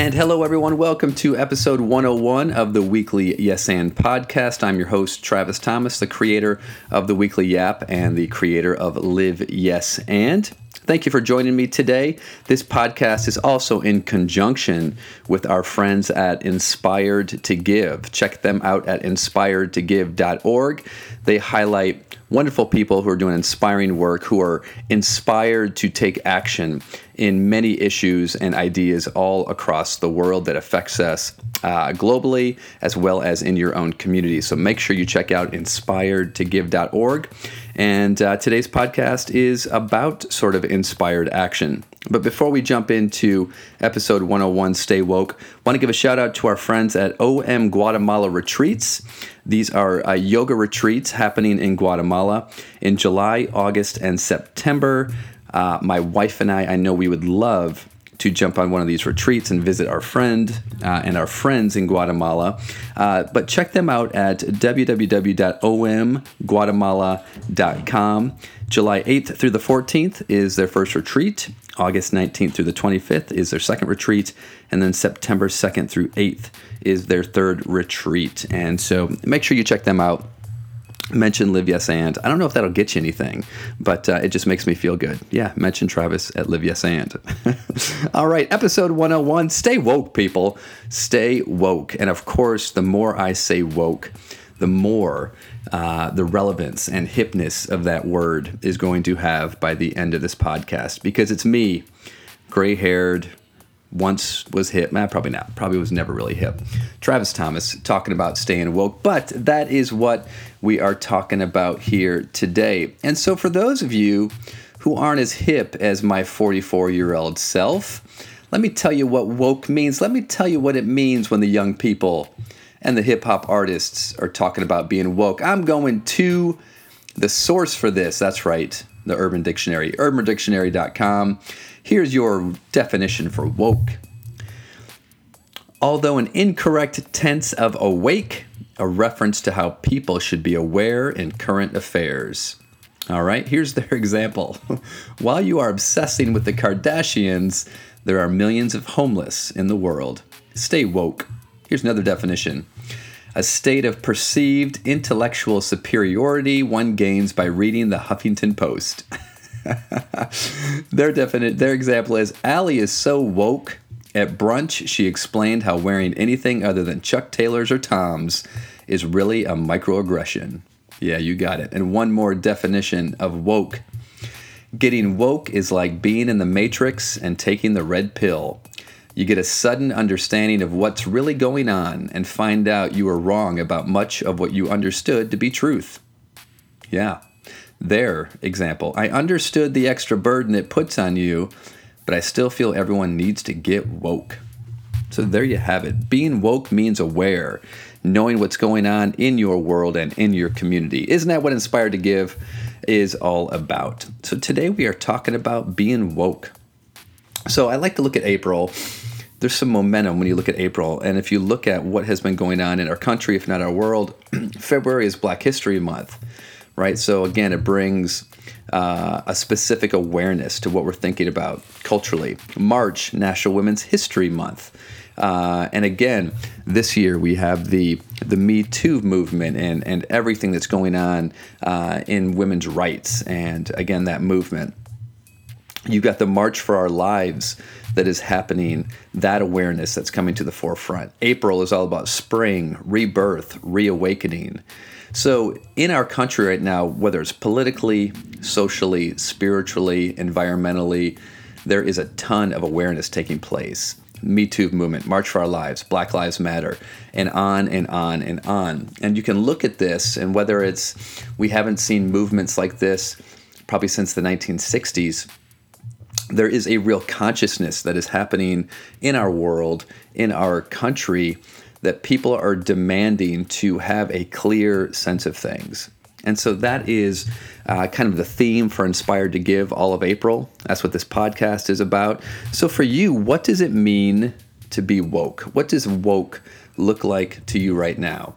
And hello, everyone. Welcome to episode 101 of the weekly Yes and podcast. I'm your host, Travis Thomas, the creator of the weekly Yap and the creator of Live Yes and. Thank you for joining me today. This podcast is also in conjunction with our friends at Inspired to Give. Check them out at inspiredtogive.org. They highlight wonderful people who are doing inspiring work, who are inspired to take action in many issues and ideas all across the world that affects us uh, globally as well as in your own community. So make sure you check out inspiredtogive.org. And uh, today's podcast is about sort of inspired action. But before we jump into episode 101, Stay Woke, want to give a shout out to our friends at OM Guatemala Retreats. These are uh, yoga retreats happening in Guatemala in July, August, and September. Uh, my wife and I, I know we would love to jump on one of these retreats and visit our friend uh, and our friends in Guatemala. Uh, but check them out at www.omguatemala.com. July 8th through the 14th is their first retreat. August 19th through the 25th is their second retreat. And then September 2nd through 8th is their third retreat. And so make sure you check them out mention Live Yes And. I don't know if that'll get you anything, but uh, it just makes me feel good. Yeah, mention Travis at Live Yes And. All right, episode 101. Stay woke, people. Stay woke. And of course, the more I say woke, the more uh, the relevance and hipness of that word is going to have by the end of this podcast because it's me, gray haired, once was hip. Nah, probably not. Probably was never really hip. Travis Thomas talking about staying woke, but that is what we are talking about here today. And so, for those of you who aren't as hip as my 44 year old self, let me tell you what woke means. Let me tell you what it means when the young people and the hip hop artists are talking about being woke. I'm going to the source for this. That's right, the Urban Dictionary, urbandictionary.com. Here's your definition for woke. Although an incorrect tense of awake, a reference to how people should be aware in current affairs. All right, here's their example. While you are obsessing with the Kardashians, there are millions of homeless in the world. Stay woke. Here's another definition a state of perceived intellectual superiority one gains by reading the Huffington Post. their definite their example is Allie is so woke. At brunch, she explained how wearing anything other than Chuck Taylors or Toms is really a microaggression. Yeah, you got it. And one more definition of woke. Getting woke is like being in the matrix and taking the red pill. You get a sudden understanding of what's really going on and find out you were wrong about much of what you understood to be truth. Yeah, their example. I understood the extra burden it puts on you, but I still feel everyone needs to get woke. So there you have it. Being woke means aware, knowing what's going on in your world and in your community. Isn't that what Inspired to Give is all about? So today we are talking about being woke. So I like to look at April. There's some momentum when you look at April. And if you look at what has been going on in our country, if not our world, February is Black History Month right? So again, it brings uh, a specific awareness to what we're thinking about culturally. March, National Women's History Month. Uh, and again, this year we have the the Me Too movement and and everything that's going on uh, in women's rights, and again that movement. You've got the March for Our Lives that is happening, that awareness that's coming to the forefront. April is all about spring, rebirth, reawakening. So, in our country right now, whether it's politically, socially, spiritually, environmentally, there is a ton of awareness taking place. Me Too movement, March for Our Lives, Black Lives Matter, and on and on and on. And you can look at this, and whether it's we haven't seen movements like this probably since the 1960s, there is a real consciousness that is happening in our world, in our country, that people are demanding to have a clear sense of things. And so that is uh, kind of the theme for Inspired to Give all of April. That's what this podcast is about. So, for you, what does it mean to be woke? What does woke look like to you right now?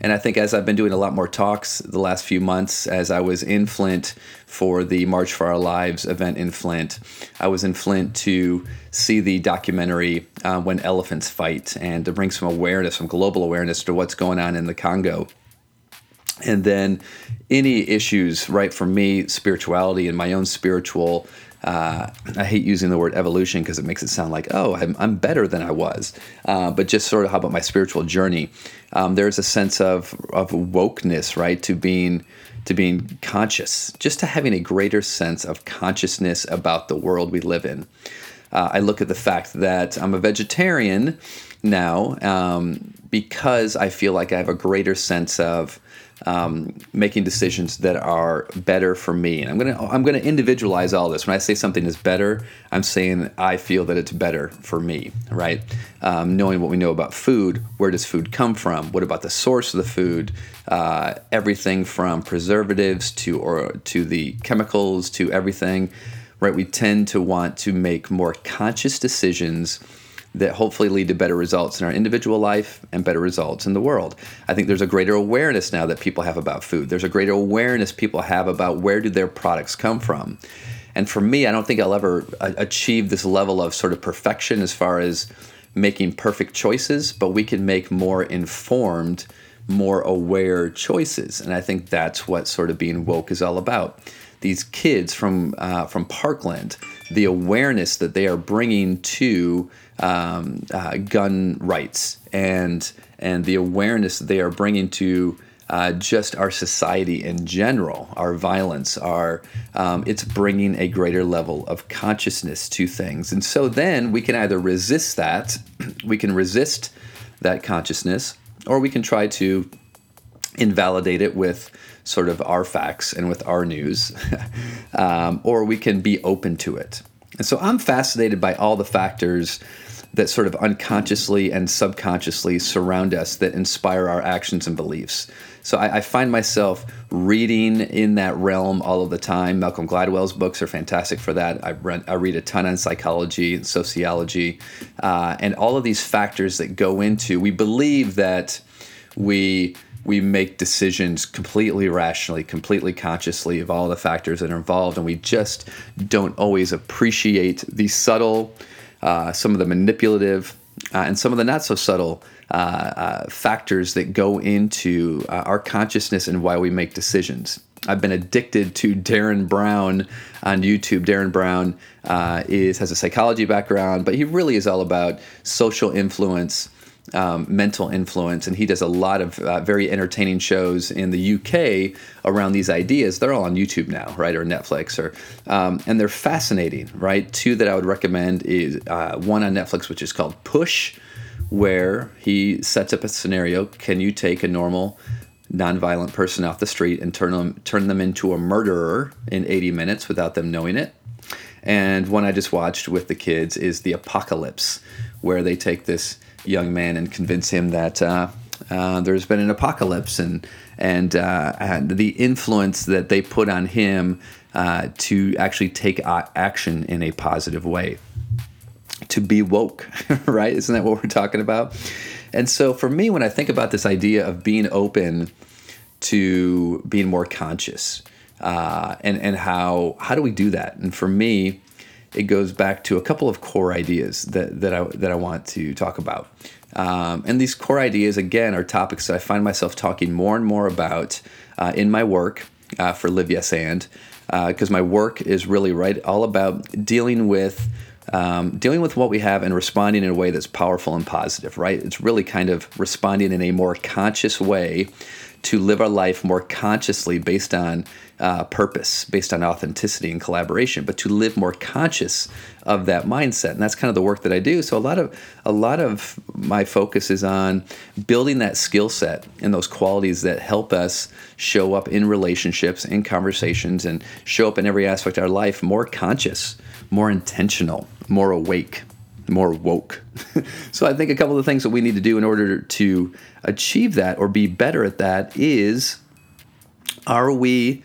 And I think as I've been doing a lot more talks the last few months, as I was in Flint for the March for Our Lives event in Flint, I was in Flint to see the documentary uh, When Elephants Fight and to bring some awareness, some global awareness to what's going on in the Congo. And then any issues, right, for me, spirituality and my own spiritual uh, I hate using the word evolution because it makes it sound like, oh, I'm, I'm better than I was. Uh, but just sort of how about my spiritual journey? Um, there's a sense of, of wokeness, right, to being to being conscious, just to having a greater sense of consciousness about the world we live in. Uh, I look at the fact that I'm a vegetarian now um, because I feel like I have a greater sense of um, making decisions that are better for me. And I'm gonna I'm gonna individualize all this. When I say something is better, I'm saying I feel that it's better for me, right? Um, knowing what we know about food, where does food come from? What about the source of the food? Uh, everything from preservatives to or to the chemicals to everything, right? We tend to want to make more conscious decisions that hopefully lead to better results in our individual life and better results in the world. I think there's a greater awareness now that people have about food. There's a greater awareness people have about where do their products come from. And for me, I don't think I'll ever uh, achieve this level of sort of perfection as far as making perfect choices, but we can make more informed, more aware choices. And I think that's what sort of being woke is all about. These kids from uh, from Parkland, the awareness that they are bringing to um, uh, gun rights and and the awareness that they are bringing to uh, just our society in general, our violence, our um, it's bringing a greater level of consciousness to things, and so then we can either resist that, we can resist that consciousness, or we can try to invalidate it with sort of our facts and with our news, um, or we can be open to it. And so I'm fascinated by all the factors that sort of unconsciously and subconsciously surround us that inspire our actions and beliefs. So I, I, find myself reading in that realm all of the time. Malcolm Gladwell's books are fantastic for that. I, read, I read a ton on psychology and sociology, uh, and all of these factors that go into. We believe that we we make decisions completely rationally, completely consciously of all the factors that are involved, and we just don't always appreciate the subtle uh, some of the manipulative, uh, and some of the not so subtle uh, uh factors that go into uh, our consciousness and why we make decisions. I've been addicted to Derren Brown on YouTube. Derren Brown uh, is has a psychology background, but he really is all about social influence um, mental influence, and he does a lot of uh, very entertaining shows in the UK around these ideas. They're all on YouTube now, right, or Netflix, or um, and they're fascinating, right? Two that I would recommend is uh, one on Netflix, which is called Push, where he sets up a scenario: Can you take a normal nonviolent person off the street and turn them turn them into a murderer in 80 minutes without them knowing it? And one I just watched with the kids is The Apocalypse, where they take this young man and convince him that uh, uh, there's been an apocalypse and and, uh, and, the influence that they put on him uh, to actually take action in a positive way. To be woke, right? Isn't that what we're talking about? And so for me, when I think about this idea of being open to being more conscious, uh, and and how how do we do that? And for me, it goes back to a couple of core ideas that, that I that I want to talk about. Um, and these core ideas, again, are topics that I find myself talking more and more about uh, in my work uh, for Live Yes And, because uh, my work is really right all about dealing with. Um, dealing with what we have and responding in a way that's powerful and positive, right? It's really kind of responding in a more conscious way to live our life more consciously based on uh, purpose, based on authenticity and collaboration, but to live more conscious of that mindset. And that's kind of the work that I do. So a lot of a lot of my focus is on building that skill set and those qualities that help us show up in relationships, in conversations, and show up in every aspect of our life more conscious, more intentional, more awake more woke. so I think a couple of things that we need to do in order to achieve that or be better at that is are we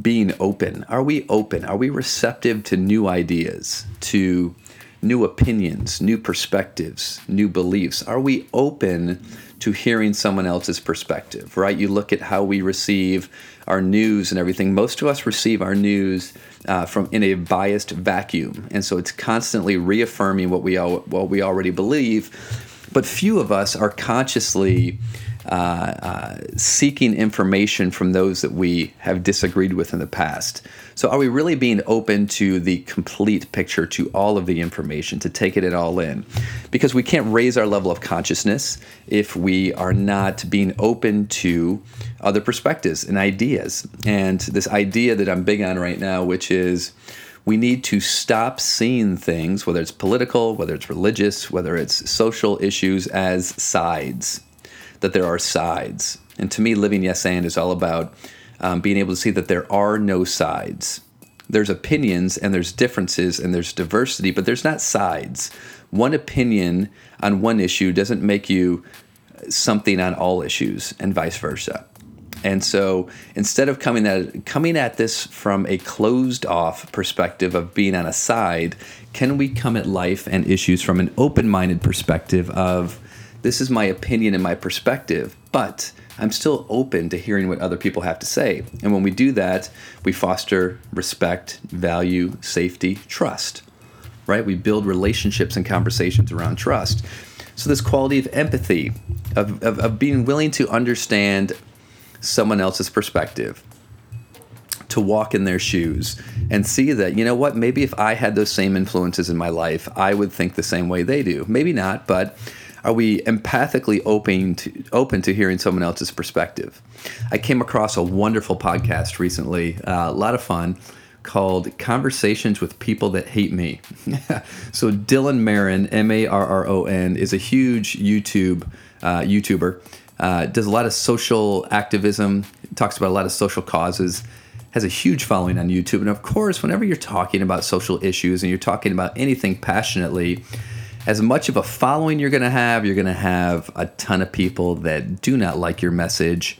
being open? Are we open? Are we receptive to new ideas, to new opinions, new perspectives, new beliefs? Are we open to hearing someone else's perspective, right? You look at how we receive our news and everything. Most of us receive our news uh, from in a biased vacuum, and so it's constantly reaffirming what we all, what we already believe. But few of us are consciously uh, uh, seeking information from those that we have disagreed with in the past. So, are we really being open to the complete picture, to all of the information, to take it all in? Because we can't raise our level of consciousness if we are not being open to other perspectives and ideas. And this idea that I'm big on right now, which is we need to stop seeing things, whether it's political, whether it's religious, whether it's social issues, as sides that there are sides. And to me, living yes and is all about um, being able to see that there are no sides. There's opinions and there's differences and there's diversity, but there's not sides. One opinion on one issue doesn't make you something on all issues, and vice versa. And so instead of coming at coming at this from a closed off perspective of being on a side, can we come at life and issues from an open minded perspective of this is my opinion and my perspective, but I'm still open to hearing what other people have to say. And when we do that, we foster respect, value, safety, trust, right? We build relationships and conversations around trust. So, this quality of empathy, of, of, of being willing to understand someone else's perspective, to walk in their shoes and see that, you know what, maybe if I had those same influences in my life, I would think the same way they do. Maybe not, but are we empathically open to open to hearing someone else's perspective? I came across a wonderful podcast recently, uh, a lot of fun, called "Conversations with People That Hate Me." so Dylan Marron, M A R R O N, is a huge YouTube uh, YouTuber. Uh, does a lot of social activism. Talks about a lot of social causes has a huge following on YouTube. And of course, whenever you're talking about social issues and you're talking about anything passionately, as much of a following you're going to have, you're going to have a ton of people that do not like your message.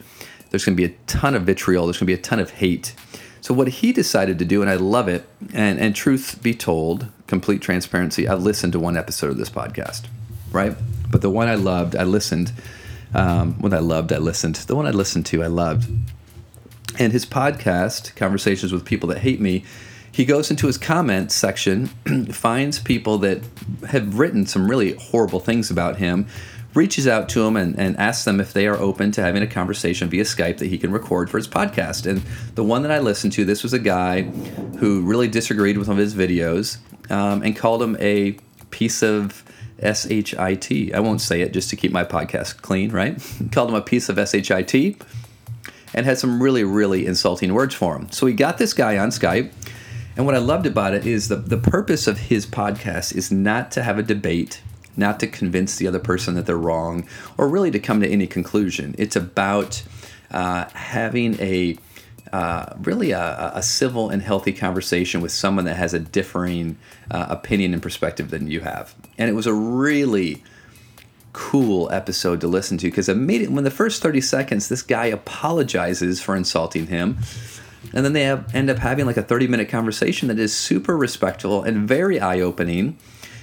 There's going to be a ton of vitriol. There's going to be a ton of hate. So what he decided to do, and I love it, and and truth be told, complete transparency, I listened to one episode of this podcast, right? But the one I loved, I listened. Um, when I loved, I listened. The one I listened to, I loved. And his podcast, Conversations with People That Hate Me, he goes into his comments section, finds people that have written some really horrible things about him, reaches out to them and, and asks them if they are open to having a conversation via Skype that he can record for his podcast. And the one that I listened to, this was a guy who really disagreed with one of his videos um, and called him a piece of shit. I won't say it just to keep my podcast clean, right? called him a piece of S-H-I-T and had some really, really insulting words for him. So he got this guy on Skype and what I loved about it is the, the purpose of his podcast is not to have a debate, not to convince the other person that they're wrong, or really to come to any conclusion. It's about uh, having a uh, really a, a, civil and healthy conversation with someone that has a differing uh, opinion and perspective than you have. And it was a really cool episode to listen to because immediately when the first 30 seconds, this guy apologizes for insulting him and then they have, end up having like a 30 minute conversation that is super respectful and very eye opening.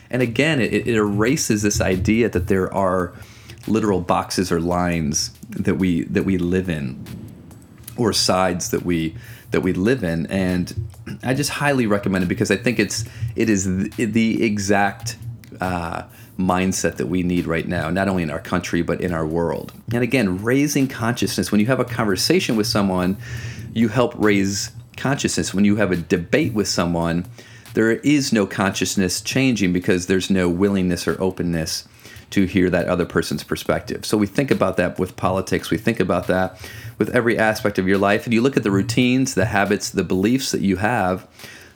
And again, it, it erases this idea that there are literal boxes or lines that we that we live in or sides that we that we live in. And i just highly recommend it because i think it's it is the, the exact uh, mindset that we need right now not only in our country but in our world. And again raising consciousness. When you have a conversation with someone you help raise consciousness. When you have a debate with someone, there is no consciousness changing because there's no willingness or openness to hear that other person's perspective. So we think about that with politics, we think about that with every aspect of your life. And you look at the routines, the habits, the beliefs that you have,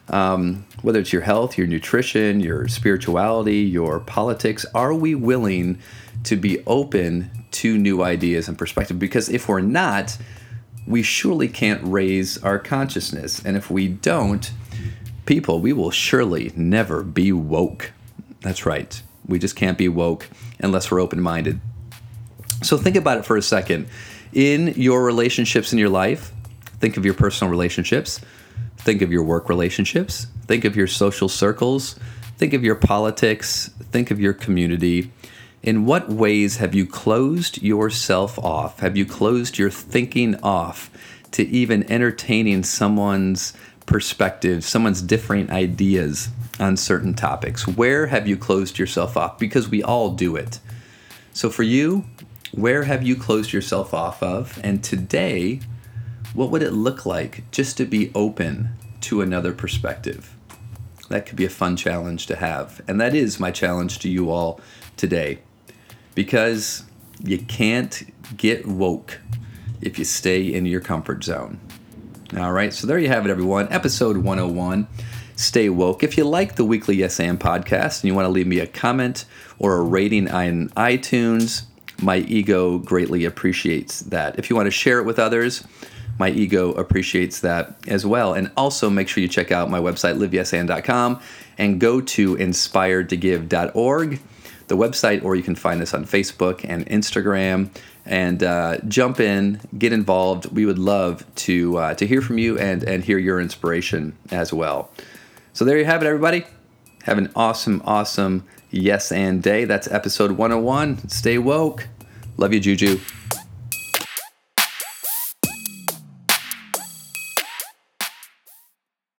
um, whether it's your health, your nutrition, your spirituality, your politics. Are we willing to be open to new ideas and perspective? Because if we're not, we surely can't raise our consciousness. And if we don't, people, we will surely never be woke. That's right. We just can't be woke unless we're open minded. So think about it for a second. In your relationships in your life, think of your personal relationships, think of your work relationships, think of your social circles, Think of your politics, think of your community. In what ways have you closed yourself off? Have you closed your thinking off to even entertaining someone's perspective, someone's differing ideas on certain topics? Where have you closed yourself off? Because we all do it. So for you, where have you closed yourself off of? And today, what would it look like just to be open to another perspective? That could be a fun challenge to have. And that is my challenge to you all today. Because you can't get woke if you stay in your comfort zone. All right, so there you have it, everyone. Episode 101 Stay Woke. If you like the weekly Yes and podcast and you want to leave me a comment or a rating on iTunes, my ego greatly appreciates that. If you want to share it with others, my ego appreciates that as well. And also make sure you check out my website, liveyesand.com, and go to inspiredtogive.org, the website, or you can find us on Facebook and Instagram. And uh, jump in, get involved. We would love to uh, to hear from you and and hear your inspiration as well. So there you have it, everybody. Have an awesome, awesome yes and day. That's episode 101. Stay woke. Love you, Juju.